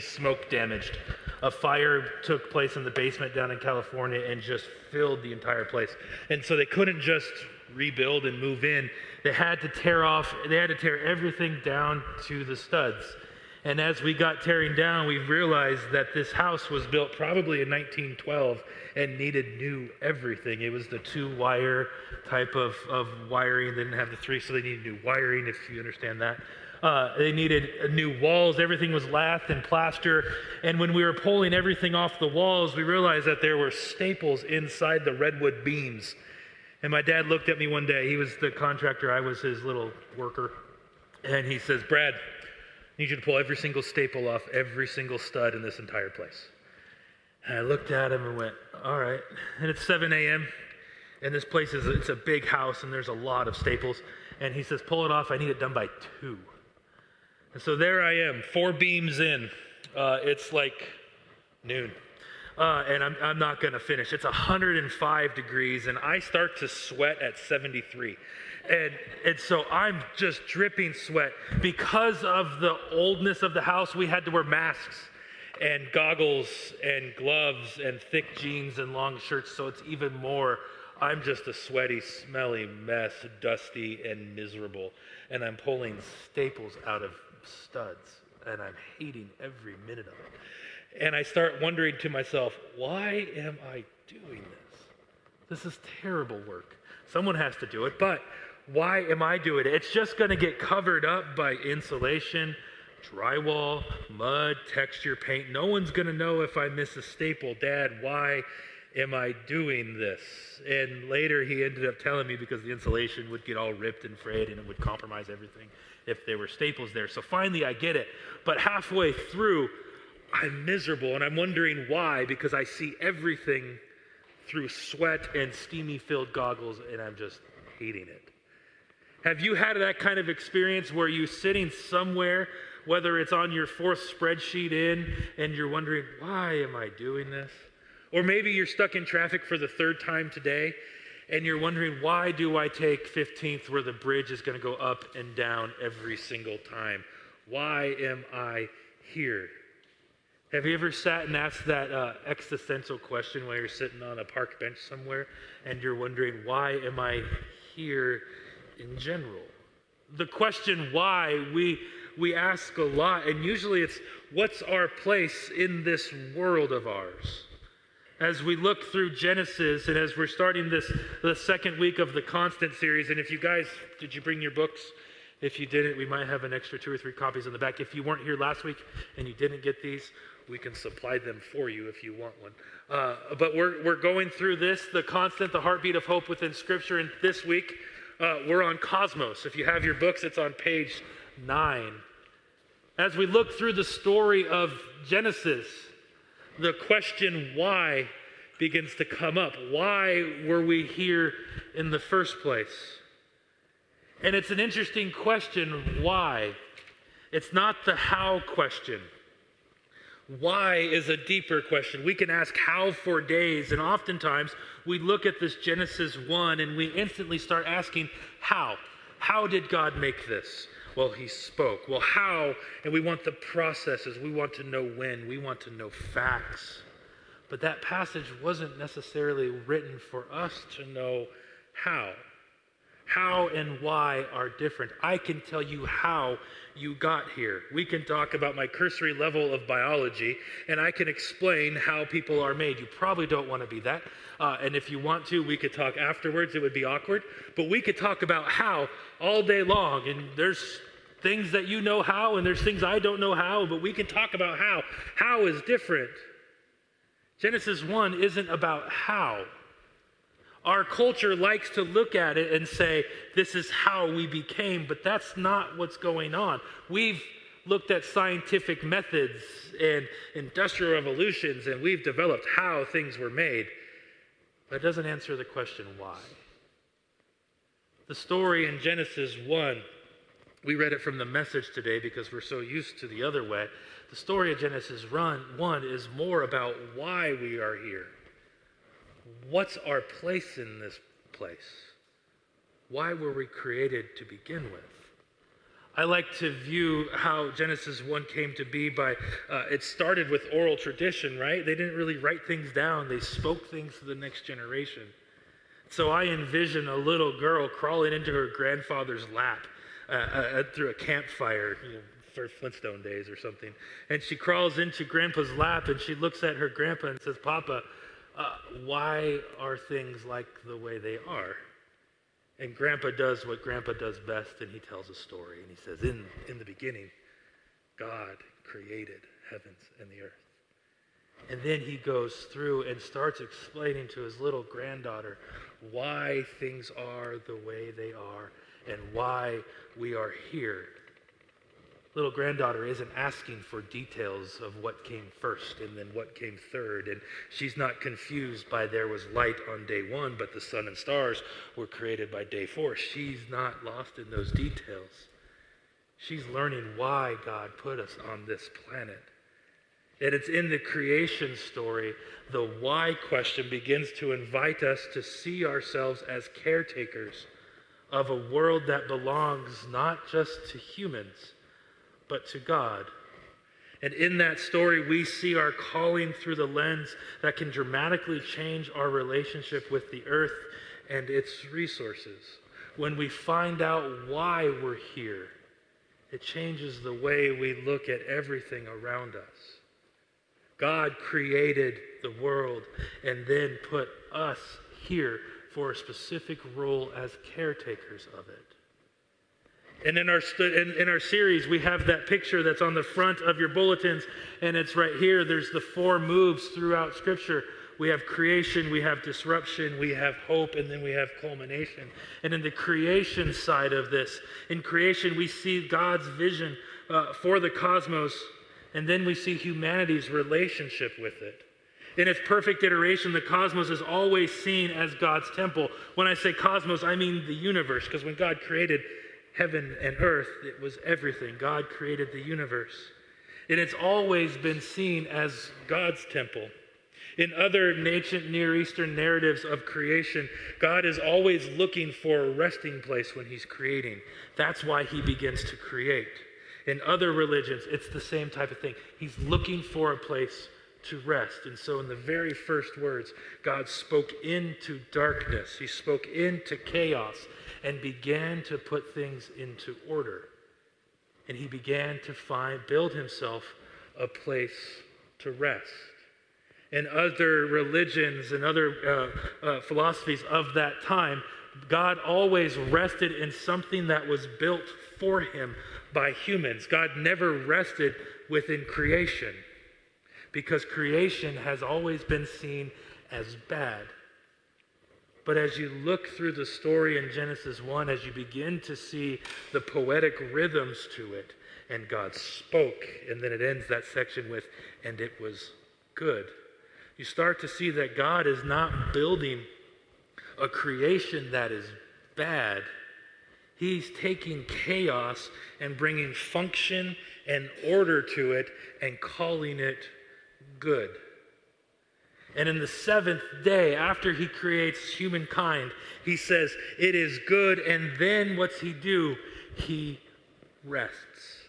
smoke damaged. A fire took place in the basement down in California and just filled the entire place. And so they couldn't just rebuild and move in. They had to tear off, they had to tear everything down to the studs. And as we got tearing down, we realized that this house was built probably in 1912 and needed new everything. It was the two wire type of, of wiring. They didn't have the three, so they needed new wiring, if you understand that. Uh, they needed new walls. Everything was lath and plaster. And when we were pulling everything off the walls, we realized that there were staples inside the redwood beams. And my dad looked at me one day. He was the contractor, I was his little worker. And he says, Brad, I need you to pull every single staple off every single stud in this entire place. And I looked at him and went, All right. And it's 7 a.m. And this place is it's a big house and there's a lot of staples. And he says, Pull it off. I need it done by two. And so there I am, four beams in. Uh, it's like noon. Uh, and I'm, I'm not going to finish. It's 105 degrees, and I start to sweat at 73. And, and so I'm just dripping sweat. Because of the oldness of the house, we had to wear masks and goggles and gloves and thick jeans and long shirts, so it's even more. I'm just a sweaty, smelly mess, dusty and miserable. And I'm pulling staples out of studs, and I'm hating every minute of it. And I start wondering to myself, why am I doing this? This is terrible work. Someone has to do it, but why am I doing it? It's just going to get covered up by insulation, drywall, mud, texture paint. No one's going to know if I miss a staple. Dad, why am I doing this? And later he ended up telling me because the insulation would get all ripped and frayed and it would compromise everything if there were staples there. So finally I get it. But halfway through, I'm miserable and I'm wondering why because I see everything through sweat and steamy filled goggles and I'm just hating it. Have you had that kind of experience where you're sitting somewhere, whether it's on your fourth spreadsheet in, and you're wondering, why am I doing this? Or maybe you're stuck in traffic for the third time today and you're wondering, why do I take 15th where the bridge is going to go up and down every single time? Why am I here? Have you ever sat and asked that uh, existential question while you're sitting on a park bench somewhere and you're wondering, why am I here in general? The question why we, we ask a lot, and usually it's, what's our place in this world of ours? As we look through Genesis and as we're starting this the second week of the constant series. And if you guys did you bring your books? If you didn't we might have an extra two or three copies in the back. If you weren't here last week and you didn't get these we can supply them for you if you want one. Uh, but we're, we're going through this the constant the heartbeat of hope within scripture. And this week uh, we're on cosmos. If you have your books it's on page nine. As we look through the story of genesis the question why begins to come up. Why were we here in the first place? And it's an interesting question why? It's not the how question. Why is a deeper question. We can ask how for days, and oftentimes we look at this Genesis 1 and we instantly start asking how. How did God make this? Well, he spoke. Well, how? And we want the processes. We want to know when. We want to know facts. But that passage wasn't necessarily written for us to know how. How and why are different. I can tell you how you got here. We can talk about my cursory level of biology, and I can explain how people are made. You probably don't want to be that. Uh, and if you want to, we could talk afterwards. It would be awkward. But we could talk about how all day long. And there's things that you know how, and there's things I don't know how, but we can talk about how. How is different. Genesis 1 isn't about how. Our culture likes to look at it and say, this is how we became, but that's not what's going on. We've looked at scientific methods and industrial revolutions, and we've developed how things were made, but it doesn't answer the question why. The story in Genesis 1 we read it from the message today because we're so used to the other way. The story of Genesis 1 is more about why we are here. What's our place in this place? Why were we created to begin with? I like to view how Genesis 1 came to be by uh, it started with oral tradition, right? They didn't really write things down, they spoke things to the next generation. So I envision a little girl crawling into her grandfather's lap uh, uh, through a campfire, you know, for Flintstone days or something. And she crawls into grandpa's lap and she looks at her grandpa and says, Papa, uh, why are things like the way they are? And grandpa does what grandpa does best and he tells a story. And he says, In, in the beginning, God created heavens and the earth. And then he goes through and starts explaining to his little granddaughter why things are the way they are and why we are here little granddaughter isn't asking for details of what came first and then what came third. And she's not confused by there was light on day one, but the sun and stars were created by day four. She's not lost in those details. She's learning why God put us on this planet. And it's in the creation story, the why question begins to invite us to see ourselves as caretakers of a world that belongs not just to humans but to God. And in that story, we see our calling through the lens that can dramatically change our relationship with the earth and its resources. When we find out why we're here, it changes the way we look at everything around us. God created the world and then put us here for a specific role as caretakers of it. And in our, in, in our series, we have that picture that's on the front of your bulletins, and it's right here. There's the four moves throughout Scripture. We have creation, we have disruption, we have hope, and then we have culmination. And in the creation side of this, in creation, we see God's vision uh, for the cosmos, and then we see humanity's relationship with it. In its perfect iteration, the cosmos is always seen as God's temple. When I say cosmos, I mean the universe, because when God created heaven and earth, it was everything. God created the universe. And it's always been seen as God's temple. In other ancient Near Eastern narratives of creation, God is always looking for a resting place when He's creating. That's why He begins to create. In other religions, it's the same type of thing. He's looking for a place to rest. And so, in the very first words, God spoke into darkness, He spoke into chaos, and began to put things into order. And he began to find, build himself a place to rest. And other religions and other uh, uh, philosophies of that time, God always rested in something that was built for him by humans. God never rested within creation because creation has always been seen as bad. But as you look through the story in Genesis 1, as you begin to see the poetic rhythms to it, and God spoke, and then it ends that section with, and it was good. You start to see that God is not building a creation that is bad. He's taking chaos and bringing function and order to it and calling it good. And in the seventh day, after he creates humankind, he says, It is good. And then what's he do? He rests.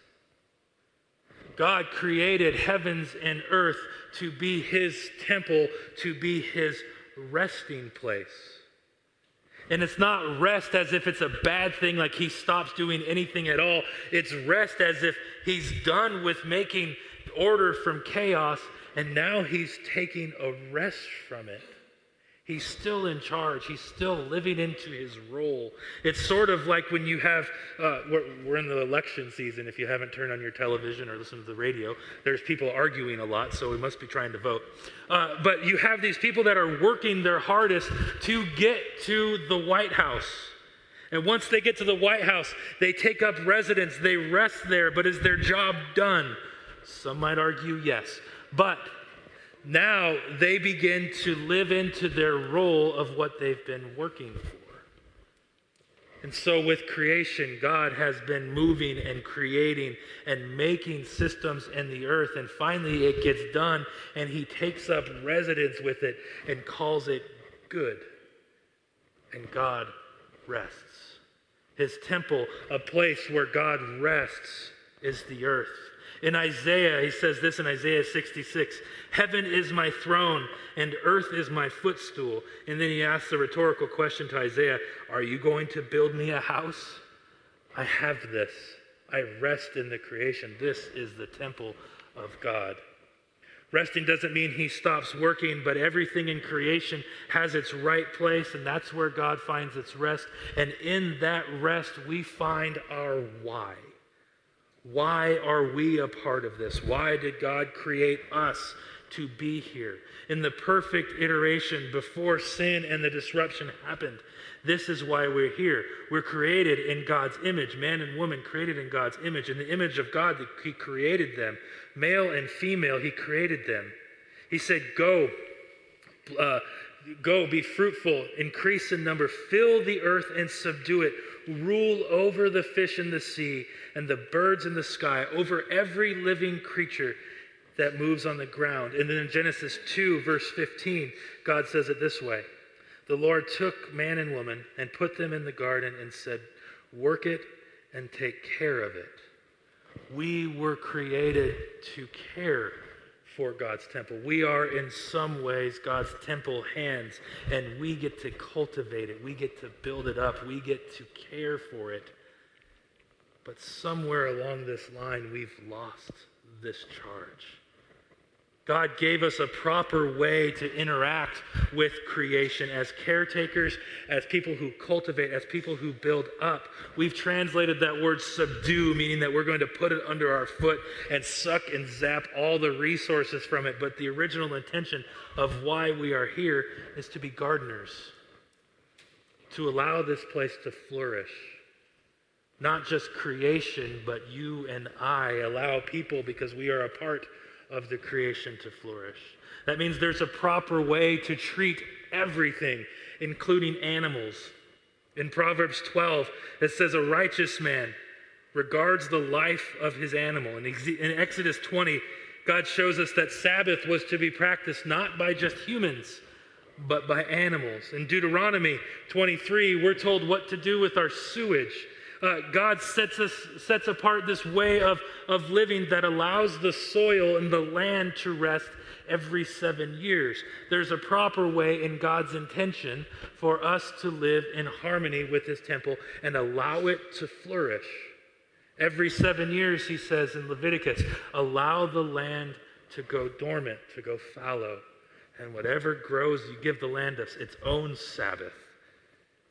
God created heavens and earth to be his temple, to be his resting place. And it's not rest as if it's a bad thing, like he stops doing anything at all. It's rest as if he's done with making order from chaos and now he's taking a rest from it. He's still in charge. He's still living into his role. It's sort of like when you have, uh, we're, we're, in the election season. If you haven't turned on your television or listened to the radio, there's people arguing a lot, so we must be trying to vote. Uh, but you have these people that are working their hardest to get to the White House. And once they get to the White House, they take up residence, they rest there, but is their job done? Some might argue yes. But now they begin to live into their role of what they've been working for. And so, with creation, God has been moving and creating and making systems in the earth. And finally, it gets done, and He takes up residence with it and calls it good. And God rests. his temple, a place where God rests, is the earth. In Isaiah, he says this in Isaiah 66 Heaven is my throne, and earth is my footstool. And then he asks a rhetorical question to Isaiah Are you going to build me a house? I have this. I rest in the creation. This is the temple of God. Resting doesn't mean he stops working, but everything in creation has its right place, and that's where God finds its rest. And in that rest, we find our why. Why are we a part of this? Why did God create us to be here? In the perfect iteration before sin and the disruption happened, this is why we're here. We're created in God's image, man and woman created in God's image. In the image of God, that He created them. Male and female, He created them. He said, Go, uh, go, be fruitful, increase in number, fill the earth and subdue it, rule over the fish in the sea and the birds in the sky, over every living creature that moves on the ground. And then in Genesis 2, verse 15, God says it this way the Lord took man and woman and put them in the garden and said, Work it and take care of it. We were created to care for God's temple. We are, in some ways, God's temple hands, and we get to cultivate it. We get to build it up. We get to care for it. But somewhere along this line, we've lost this charge. God gave us a proper way to interact with creation as caretakers, as people who cultivate, as people who build up. We've translated that word subdue, meaning that we're going to put it under our foot and suck and zap all the resources from it. But the original intention of why we are here is to be gardeners, to allow this place to flourish. Not just creation, but you and I allow people because we are a part of the creation to flourish. That means there's a proper way to treat everything, including animals. In Proverbs 12, it says, A righteous man regards the life of his animal. In Exodus 20, God shows us that Sabbath was to be practiced not by just humans, but by animals. In Deuteronomy 23, we're told what to do with our sewage uh, God sets us sets apart this way of, of living that allows the soil and the land to rest every seven years. There's a proper way in God's intention for us to live in harmony with His temple and allow it to flourish. Every seven years, he says in Leviticus, allow the land to go dormant, to go fallow. And whatever grows, you give the land its own Sabbath.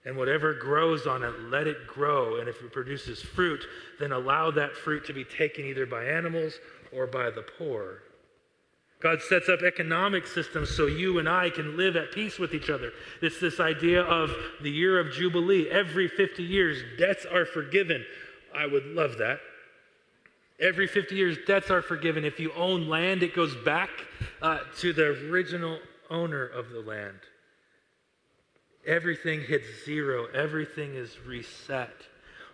And whatever grows on it, let it grow. And if it produces fruit, then allow that fruit to be taken either by animals or by the poor. God sets up economic systems so you and I can live at peace with each other. It's this idea of the year of Jubilee. Every 50 years, debts are forgiven. I would love that. Every 50 years, debts are forgiven. If you own land, it goes back uh, to the original owner of the land everything hits zero, everything is reset.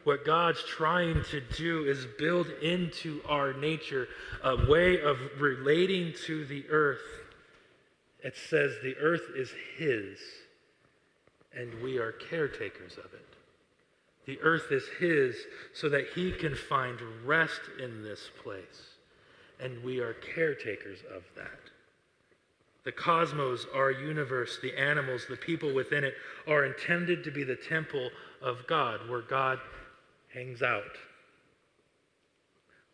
What God's trying to do is build into our nature a way of relating to the earth. It says the earth is His, and we are caretakers of it. The earth is His so that He can find rest in this place, and we are caretakers of that. The cosmos, our universe, the animals, the people within it are intended to be the temple of God, where God hangs out.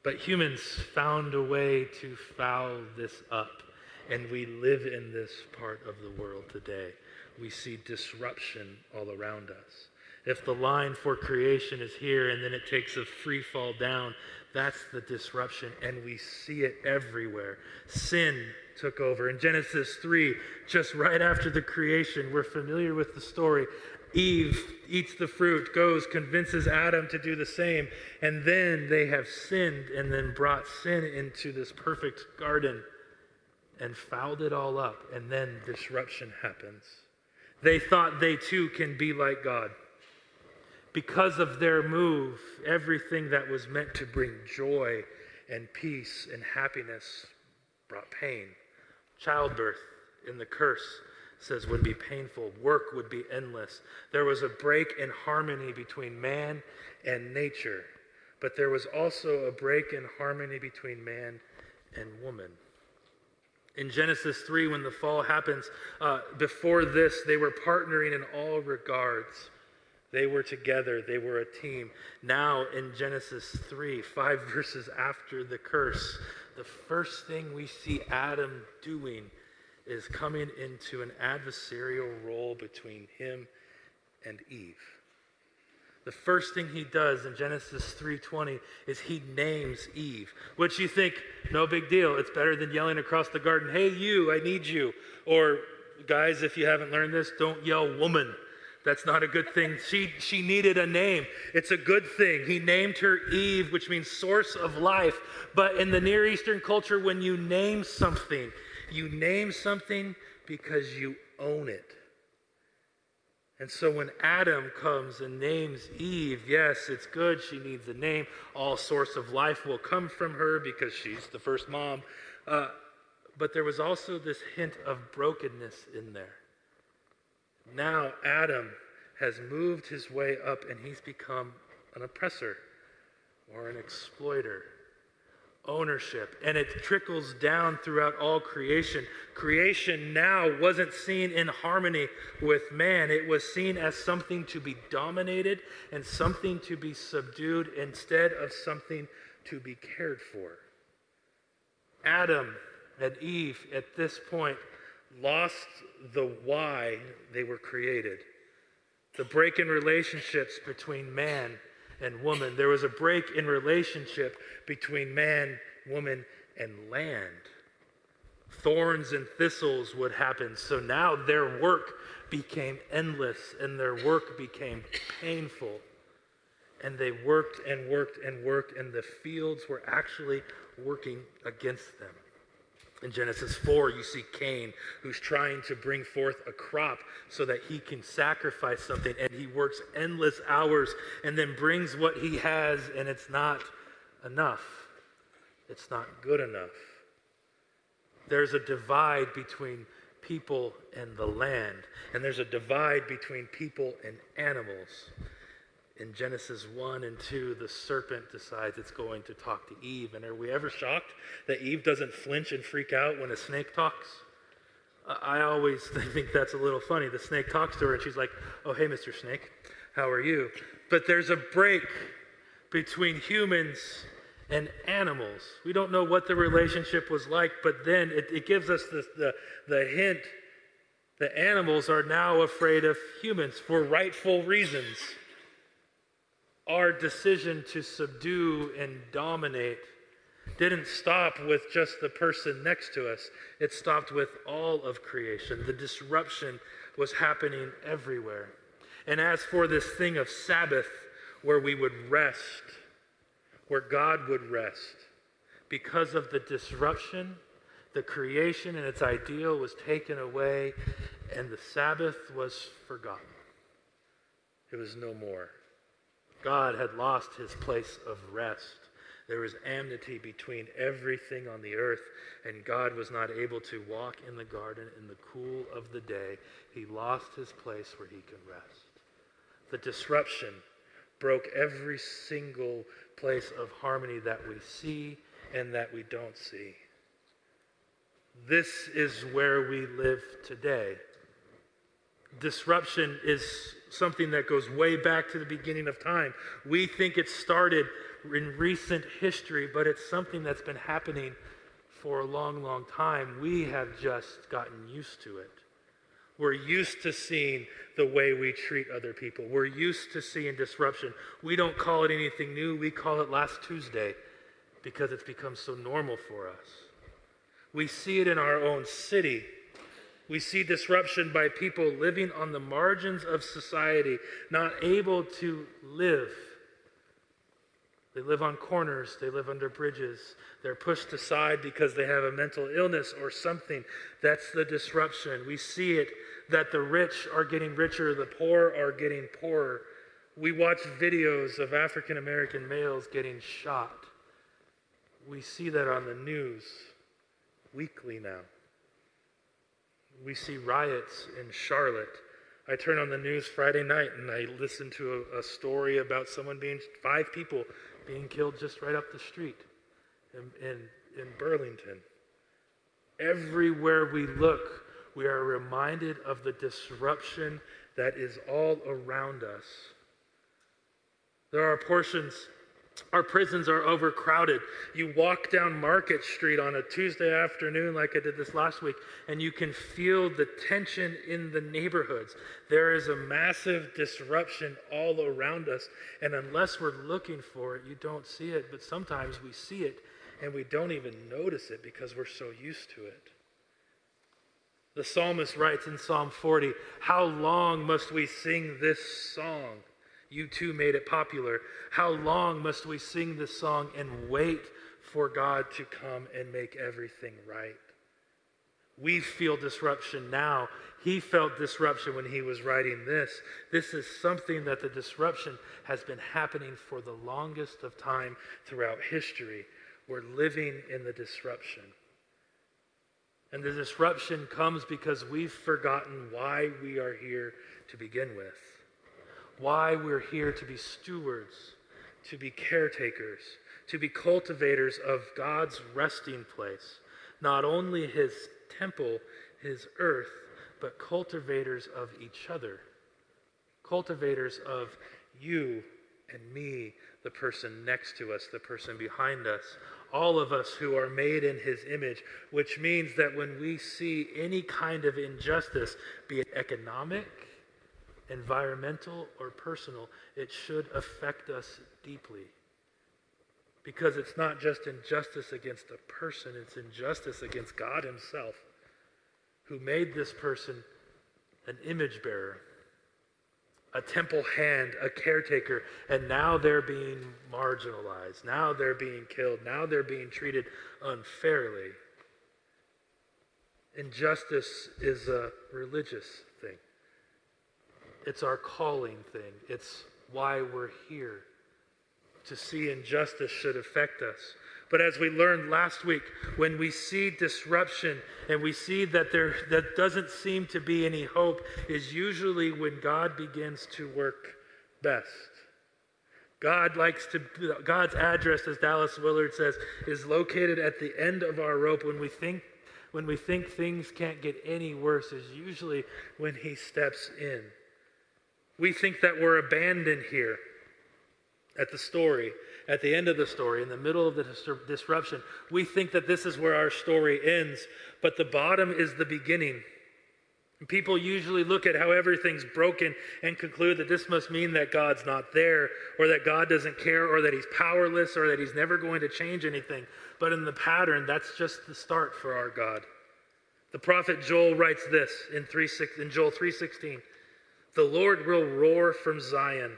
But humans found a way to foul this up, and we live in this part of the world today. We see disruption all around us. If the line for creation is here and then it takes a free fall down, that's the disruption, and we see it everywhere. Sin took over. In Genesis 3, just right after the creation, we're familiar with the story. Eve eats the fruit, goes, convinces Adam to do the same, and then they have sinned and then brought sin into this perfect garden and fouled it all up, and then disruption happens. They thought they too can be like God. Because of their move, everything that was meant to bring joy and peace and happiness brought pain childbirth in the curse, says would be painful. Work would be endless. There was a break in harmony between man and nature, but there was also a break in harmony between man and woman. In Genesis 3, when the fall happens, uh, before this, they were partnering in all regards. They were together, they were a team. Now, in Genesis 3, five verses after the curse, the first thing we see Adam doing is coming into an adversarial role between him and Eve. The first thing he does in Genesis 3:20 is he names Eve, which you think no big deal. It's better than yelling across the garden, "Hey you, I need you." Or guys, if you haven't learned this, don't yell woman. That's not a good thing. She she needed a name. It's a good thing. He named her Eve, which means source of life. But in the Near Eastern culture when you name something, you name something because you own it. And so when Adam comes and names Eve, yes, it's good. She needs a name. All source of life will come from her because she's the first mom. Uh, but there was also this hint of brokenness in there. Now Adam has moved his way up and he's become an oppressor or an exploiter ownership and it trickles down throughout all creation. Creation now wasn't seen in harmony with man, it was seen as something to be dominated and something to be subdued instead of something to be cared for. Adam and Eve at this point lost the why they were created. The break in relationships between man and woman. There was a break in relationship between man, woman, and land. Thorns and thistles would happen. So now their work became endless and their work became painful. And they worked and worked and worked, and the fields were actually working against them. In Genesis 4, you see Cain, who's trying to bring forth a crop so that he can sacrifice something, and he works endless hours and then brings what he has, and it's not enough. It's not good enough. There's a divide between people and the land, and there's a divide between people and animals in Genesis 1 and 2, the serpent decides it's going to talk to Eve. And are we ever shocked that Eve doesn't flinch and freak out when a snake talks? I always think that's a little funny. The snake talks to her and she's like, Oh, hey, Mr. Snake, how are you? But there's a break between humans and animals. We don't know what the relationship was like, but then it, it gives us the, the, the hint that animals are now afraid of humans for rightful reasons our decision to subdue and dominate didn't stop with just the person next to us, it stopped with all of creation. The disruption was happening everywhere. And as for this thing of Sabbath, where we would rest, where God would rest, because of the disruption, the creation and its ideal was taken away, and the Sabbath was forgotten. It was no more. God had lost his place of rest. There was enmity between everything on the earth, and God was not able to walk in the garden in the cool of the day. He lost his place where he could rest. The disruption broke every single place of harmony that we see and that we don't see. This is where we live today. Disruption is something that goes way back to the beginning of time. We think it started in recent history, but it's something that's been happening for a long, long time. We have just gotten used to it. We're used to seeing the way we treat other people. We're used to seeing disruption. We don't call it anything new, we call it last Tuesday because it's become so normal for us. We see it in our own city we see disruption by people living on the margins of society, not able to live. They live on corners, they live under bridges, they're pushed aside because they have a mental illness or something. That's the disruption. We see it that the rich are getting richer, the poor are getting poorer. We watch videos of African American males getting shot. We see that on the news weekly now. We see riots in Charlotte. I turn on the news Friday night and I listen to a, a story about someone being, five people being killed just right up the street in, in, in Burlington. Everywhere we look, we are reminded of the disruption that is all around us. There are portions our prisons are overcrowded. You walk down Market Street on a Tuesday afternoon, like I did this last week, and you can feel the tension in the neighborhoods. There is a massive disruption all around us, and unless we're looking for it, you don't see it. But sometimes we see it and we don't even notice it because we're so used to it. The psalmist writes in Psalm 40 How long must we sing this song? U2 made it popular. How long must we sing this song and wait for God to come and make everything right? We feel disruption now. He felt disruption when he was writing this. This is something that the disruption has been happening for the longest of time throughout history. We're living in the disruption. And the disruption comes because we've forgotten why we are here to begin with why we're here to be stewards, to be caretakers, to be cultivators of God's resting place, not only his temple, his earth, but cultivators of each other, cultivators of you and me, the person next to us, the person behind us, all of us who are made in his image, which means that when we see any kind of injustice, be it economic, environmental or personal, it should affect us deeply. Because it's not just injustice against a person, it's injustice against God Himself, who made this person an image bearer, a temple hand, a caretaker, and now they're being marginalized. Now they're being killed. Now they're being treated unfairly. Injustice is a religious thing. It's our calling thing. It's why we're here. To see injustice should affect us. But as we learned last week, when we see disruption and we see that there that doesn't seem to be any hope, is usually when God begins to work best. God likes to God's address, as Dallas Willard says, is located at the end of our rope when we think when we think things can't get any worse, is usually when he steps in. We think that we're abandoned here at the story, at the end of the story, in the middle of the disruption. We think that this is where our story ends, but the bottom is the beginning. People usually look at how everything's broken and conclude that this must mean that God's not there, or that God doesn't care, or that He's powerless, or that He's never going to change anything. But in the pattern, that's just the start for our God. The prophet Joel writes this in, 3, 6, in Joel 3:16. The Lord will roar from Zion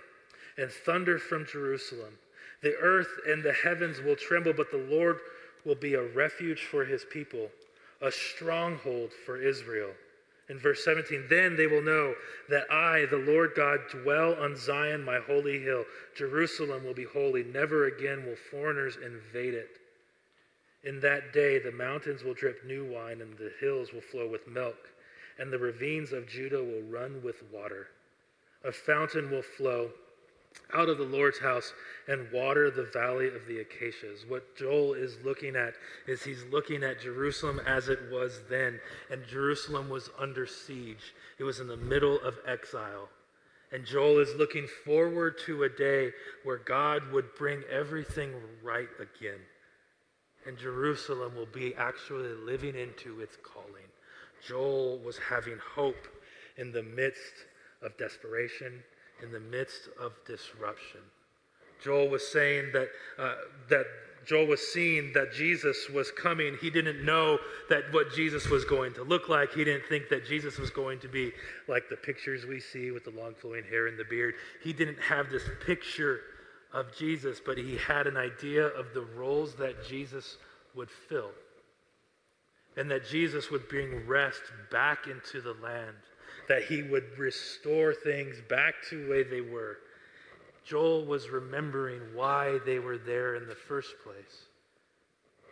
and thunder from Jerusalem. The earth and the heavens will tremble, but the Lord will be a refuge for his people, a stronghold for Israel. In verse 17, then they will know that I, the Lord God, dwell on Zion, my holy hill. Jerusalem will be holy. Never again will foreigners invade it. In that day, the mountains will drip new wine, and the hills will flow with milk and the ravines of Judah will run with water. A fountain will flow out of the Lord's house and water the valley of the acacias. What Joel is looking at is he's looking at Jerusalem as it was then, and Jerusalem was under siege. It was in the middle of exile. And Joel is looking forward to a day where God would bring everything right again. And Jerusalem will be actually living into its calling. Joel was having hope in the midst of desperation, in the midst of disruption. Joel was saying that, uh, that Joel was seeing that Jesus was coming. He didn't know that what Jesus was going to look like. He didn't think that Jesus was going to be like the pictures we see with the long flowing hair and the beard. He didn't have this picture of Jesus, but he had an idea of the roles that Jesus would fill and that Jesus would bring rest back into the land, that he would restore things back to the way they were. Joel was remembering why they were there in the first place.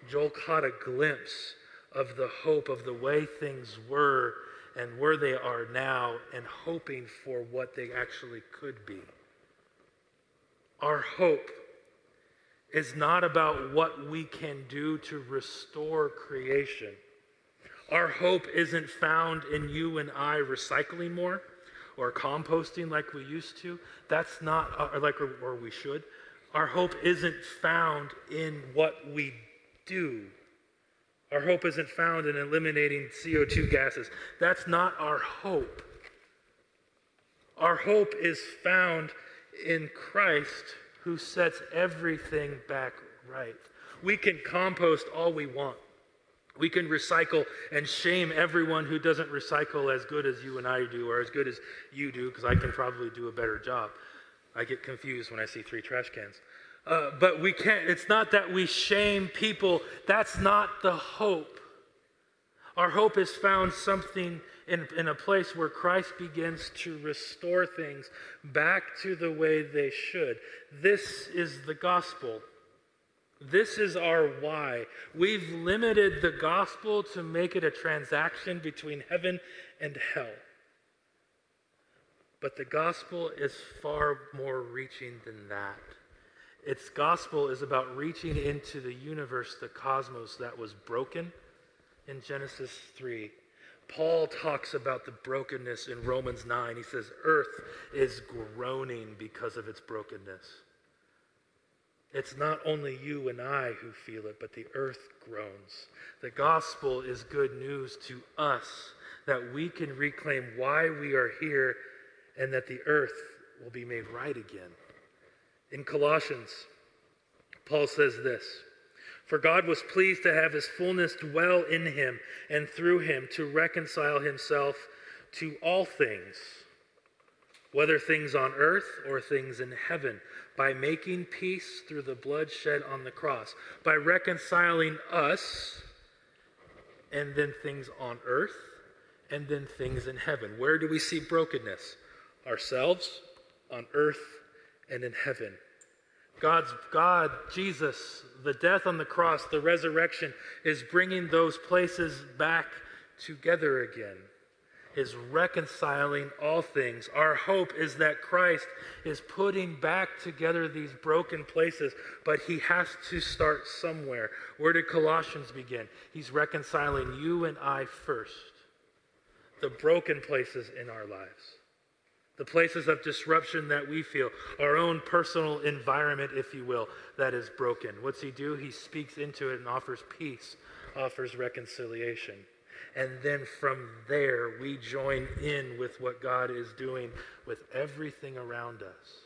Joel caught a glimpse of the hope of the way things were and where they are now and hoping for what they actually could be. Our hope is not about what we can do to restore creation. Our hope isn't found in you and I recycling more or composting like we used to. That's not, uh, or like, or we should. Our hope isn't found in what we do. Our hope isn't found in eliminating CO2 gases. That's not our hope. Our hope is found in Christ who sets everything back right. We can compost all we want. We can recycle and shame everyone who doesn't recycle as good as you and I do, or as good as you do, because I can probably do a better job. I get confused when I see three trash cans. Uh, but we can't, it's not that we shame people. That's not the hope. Our hope is found something in, in a place where Christ begins to restore things back to the way they should. This is the gospel. This is our why. We've limited the gospel to make it a transaction between heaven and hell. But the gospel is far more reaching than that. Its gospel is about reaching into the universe, the cosmos that was broken in Genesis 3 Paul talks about the brokenness in Romans 9. He says, Earth is groaning because of its brokenness. It's not only you and I who feel it, but the earth groans. The gospel is good news to us that we can reclaim why we are here and that the earth will be made right again. In Colossians, Paul says this for God was pleased to have his fullness dwell in him and through him to reconcile himself to all things, whether things on earth or things in heaven, by making peace through the blood shed on the cross, by reconciling us and then things on earth and then things in heaven. Where do we see brokenness? Ourselves, on earth, and in heaven. God's God, Jesus, the death on the cross, the resurrection is bringing those places back together again, is reconciling all things. Our hope is that Christ is putting back together these broken places, but he has to start somewhere. Where did Colossians begin? He's reconciling you and I first, the broken places in our lives the places of disruption that we feel, our own personal environment, if you will, that is broken. What's he do? He speaks into it and offers peace, offers reconciliation. And then from there, we join in with what God is doing with everything around us.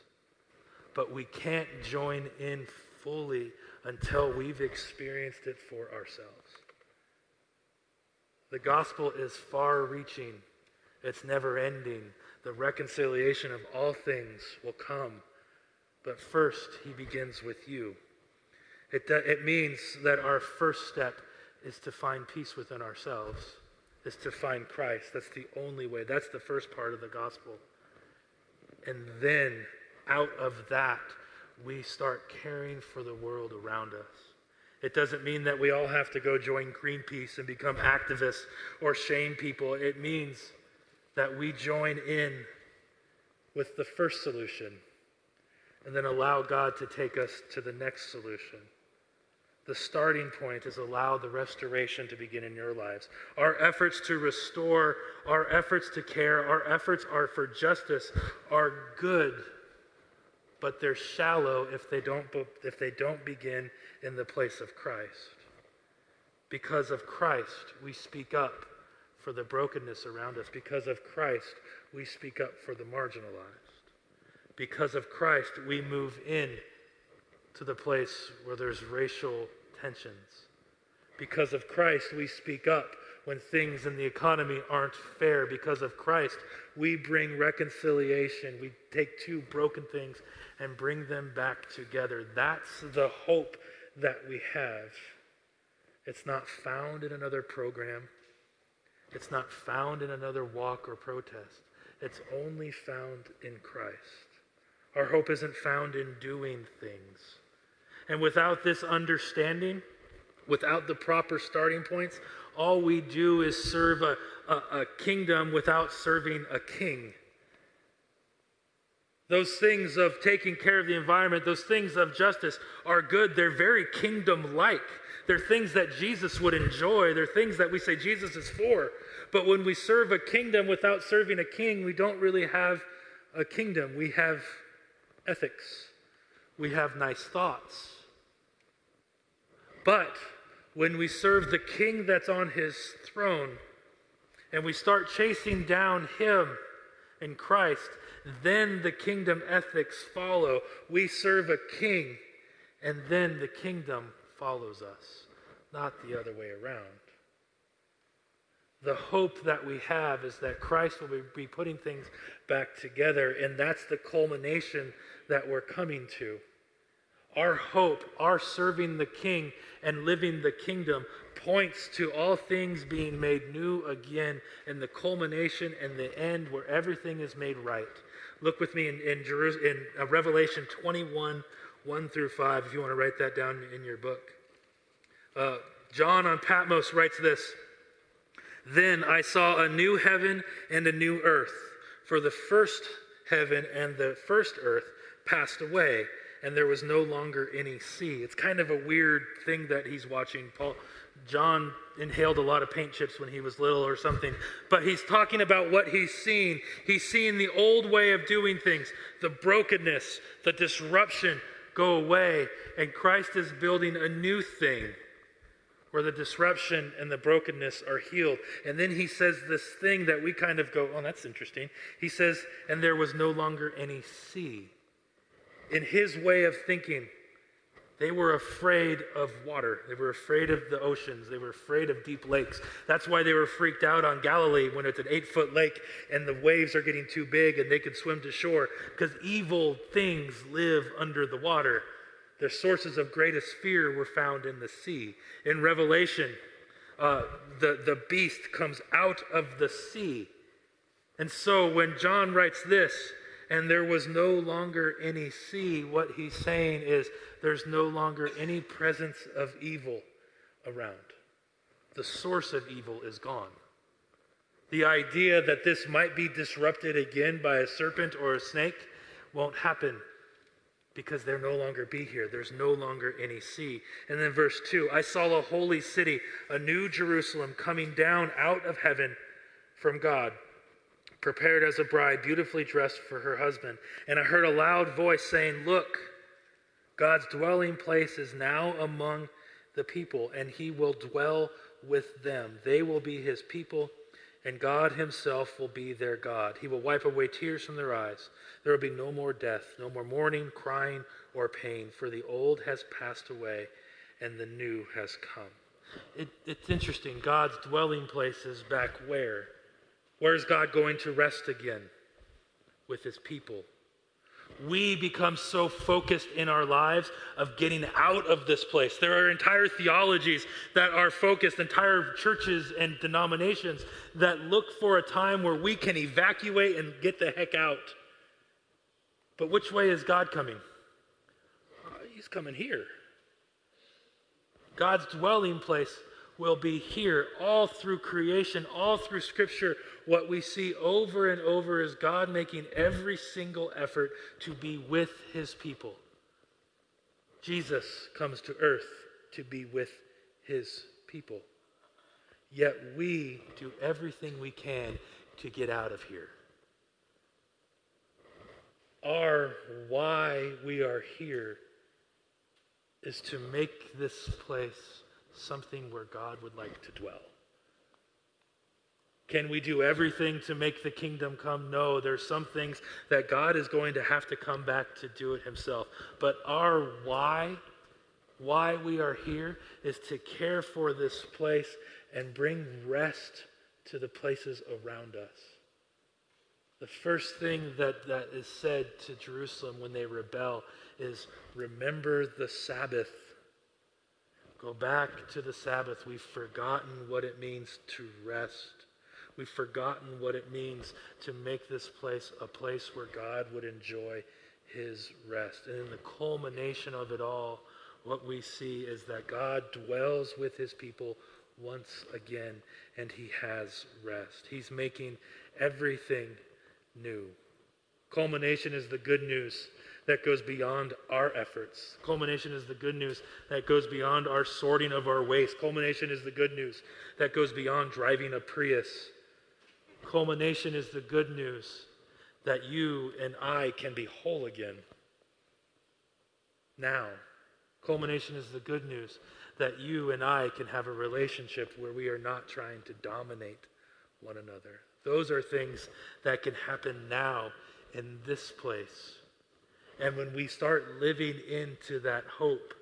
But we can't join in fully until we've experienced it for ourselves. The gospel is far reaching, it's never ending the reconciliation of all things will come. But first, he begins with you. It, uh, it means that our first step is to find peace within ourselves, is to find Christ. That's the only way. That's the first part of the gospel. And then, out of that, we start caring for the world around us. It doesn't mean that we all have to go join Greenpeace and become activists or shame people. It means that we join in with the first solution and then allow God to take us to the next solution. The starting point is allow the restoration to begin in your lives. Our efforts to restore, our efforts to care, our efforts are for justice are good, but they're shallow if they don't if they don't begin in the place of Christ. Because of Christ, we speak up for the brokenness around us. Because of Christ, we speak up for the marginalized. Because of Christ, we move in to the place where there's racial tensions. Because of Christ, we speak up when things in the economy aren't fair. Because of Christ, we bring reconciliation. We take two broken things and bring them back together. That's the hope that we have. It's not found in another program. It's not found in another walk or protest. It's only found in Christ. Our hope isn't found in doing things. And without this understanding, without the proper starting points, all we do is serve a, a, a kingdom without serving a king. Those things of taking care of the environment, those things of justice are good. They're very kingdom like. They're things that Jesus would enjoy. They're things that we say Jesus is for. But when we serve a kingdom without serving a king, we don't really have a kingdom. We have ethics, we have nice thoughts. But when we serve the king that's on his throne and we start chasing down him in Christ, then the kingdom ethics follow. We serve a king, and then the kingdom follows us, not the other way around. The hope that we have is that Christ will be putting things back together, and that's the culmination that we're coming to. Our hope, our serving the King and living the kingdom points to all things being made new again and the culmination and the end where everything is made right. Look with me in, in, in uh, Revelation 21, 1 through 5, if you want to write that down in your book. Uh, John on Patmos writes this Then I saw a new heaven and a new earth, for the first heaven and the first earth passed away, and there was no longer any sea. It's kind of a weird thing that he's watching. Paul, John inhaled a lot of paint chips when he was little or something, but he's talking about what he's seen. He's seeing the old way of doing things, the brokenness, the disruption go away, and Christ is building a new thing where the disruption and the brokenness are healed. And then he says this thing that we kind of go, oh, that's interesting. He says, and there was no longer any sea. In his way of thinking, they were afraid of water. They were afraid of the oceans. They were afraid of deep lakes. That's why they were freaked out on Galilee when it's an eight foot lake and the waves are getting too big and they could swim to shore because evil things live under the water. Their sources of greatest fear were found in the sea. In Revelation, uh, the, the beast comes out of the sea. And so when John writes this, and there was no longer any sea, what he's saying is there's no longer any presence of evil around. The source of evil is gone. The idea that this might be disrupted again by a serpent or a snake won't happen because there no longer be here. There's no longer any sea. And then verse 2 I saw a holy city, a new Jerusalem, coming down out of heaven from God prepared as a bride, beautifully dressed for her husband. And I heard a loud voice saying, Look, God's dwelling place is now among the people, and he will dwell with them. They will be his people, and God himself will be their God. He will wipe away tears from their eyes. There will be no more death, no more mourning, crying, or pain, for the old has passed away, and the new has come. It, it's interesting. God's dwelling place is back where? Where's God going to rest again? With his people. We become so focused in our lives of getting out of this place. There are entire theologies that are focused, entire churches and denominations that look for a time where we can evacuate and get the heck out. But which way is God coming? Uh, he's coming here. God's dwelling place will be here all through creation, all through Scripture. What we see over and over is God making every single effort to be with his people. Jesus comes to earth to be with his people. Yet we do everything we can to get out of here. Our why we are here is to make this place something where God would like to dwell. Can we do everything to make the kingdom come? No, there's some things that God is going to have to come back to do it himself. But our why, why we are here, is to care for this place and bring rest to the places around us. The first thing that, that is said to Jerusalem when they rebel is remember the Sabbath Go back to the Sabbath. We've forgotten what it means to rest. We've forgotten what it means to make this place a place where God would enjoy his rest. And in the culmination of it all, what we see is that God dwells with his people once again, and he has rest. He's making everything new. Culmination is the good news that goes beyond our efforts. Culmination is the good news that goes beyond our sorting of our waste. Culmination is the good news that goes beyond driving a Prius. Culmination is the good news that you and I can be whole again. Now, culmination is the good news that you and I can have a relationship where we are not trying to dominate one another. Those are things that can happen now in this place. And when we start living into that hope,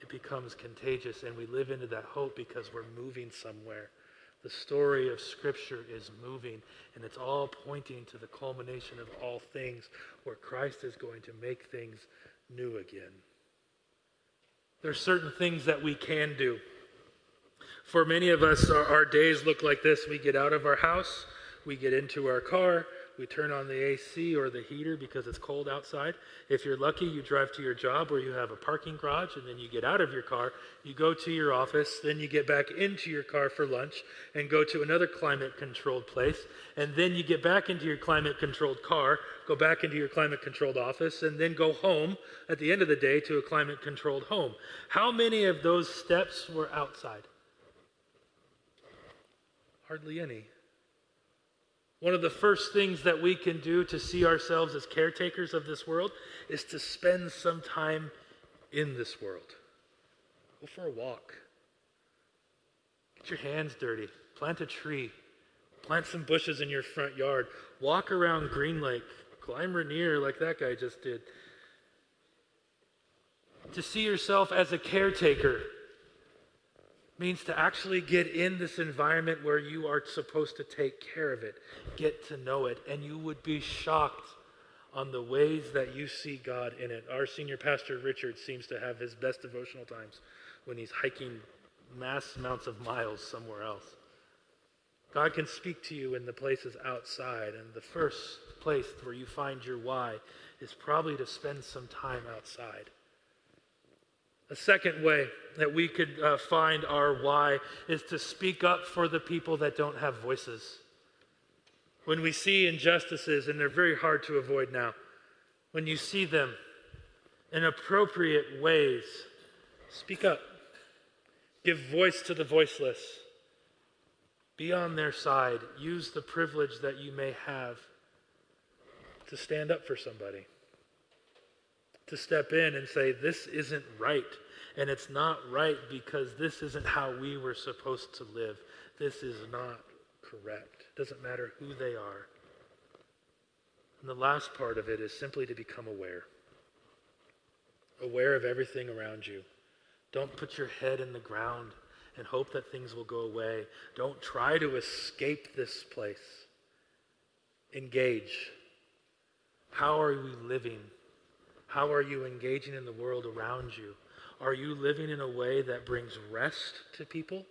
it becomes contagious, and we live into that hope because we're moving somewhere. The story of Scripture is moving, and it's all pointing to the culmination of all things where Christ is going to make things new again. There are certain things that we can do. For many of us, our, our days look like this. We get out of our house, we get into our car, we turn on the AC or the heater because it's cold outside. If you're lucky, you drive to your job where you have a parking garage and then you get out of your car, you go to your office, then you get back into your car for lunch and go to another climate controlled place. And then you get back into your climate controlled car, go back into your climate controlled office, and then go home at the end of the day to a climate controlled home. How many of those steps were outside? Hardly any. One of the first things that we can do to see ourselves as caretakers of this world is to spend some time in this world. Go for a walk. Get your hands dirty. Plant a tree. Plant some bushes in your front yard. Walk around Green Lake. Climb Rainier like that guy just did. To see yourself as a caretaker means to actually get in this environment where you are supposed to take care of it, get to know it, and you would be shocked on the ways that you see God in it. Our senior pastor, Richard, seems to have his best devotional times when he's hiking mass amounts of miles somewhere else. God can speak to you in the places outside, and the first place where you find your why is probably to spend some time outside. A second way that we could uh, find our why is to speak up for the people that don't have voices. When we see injustices, and they're very hard to avoid now, when you see them in appropriate ways, speak up. Give voice to the voiceless. Be on their side. Use the privilege that you may have to stand up for somebody to step in and say, This isn't right. And it's not right because this isn't how we were supposed to live. This is not correct. It Doesn't matter who they are. And the last part of it is simply to become aware. Aware of everything around you. Don't put your head in the ground and hope that things will go away. Don't try to escape this place. Engage. How are we living? How are you engaging in the world around you? Are you living in a way that brings rest to people?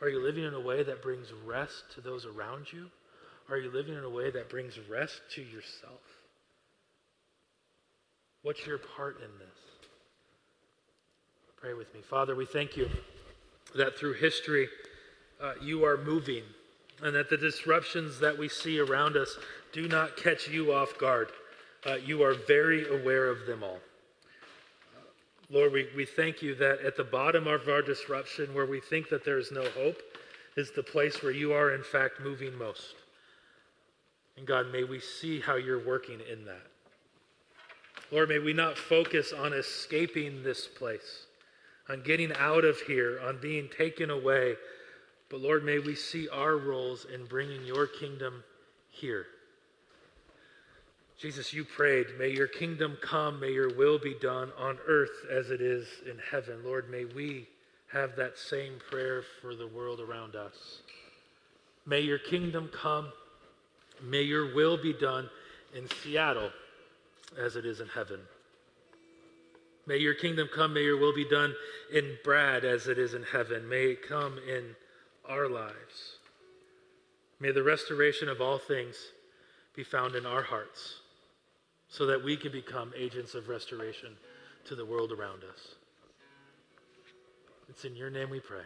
Are you living in a way that brings rest to those around you? Are you living in a way that brings rest to yourself? What's your part in this? Pray with me. Father, we thank you that through history uh, you are moving and that the disruptions that we see around us do not catch you off guard uh, you are very aware of them all. Lord, we, we thank you that at the bottom of our disruption, where we think that there is no hope, is the place where you are, in fact, moving most. And God, may we see how you're working in that. Lord, may we not focus on escaping this place, on getting out of here, on being taken away. But Lord, may we see our roles in bringing your kingdom here. Jesus, you prayed, may your kingdom come, may your will be done on earth as it is in heaven. Lord, may we have that same prayer for the world around us. May your kingdom come, may your will be done in Seattle as it is in heaven. May your kingdom come, may your will be done in Brad as it is in heaven. May it come in our lives. May the restoration of all things be found in our hearts so that we can become agents of restoration to the world around us. It's in your name we pray.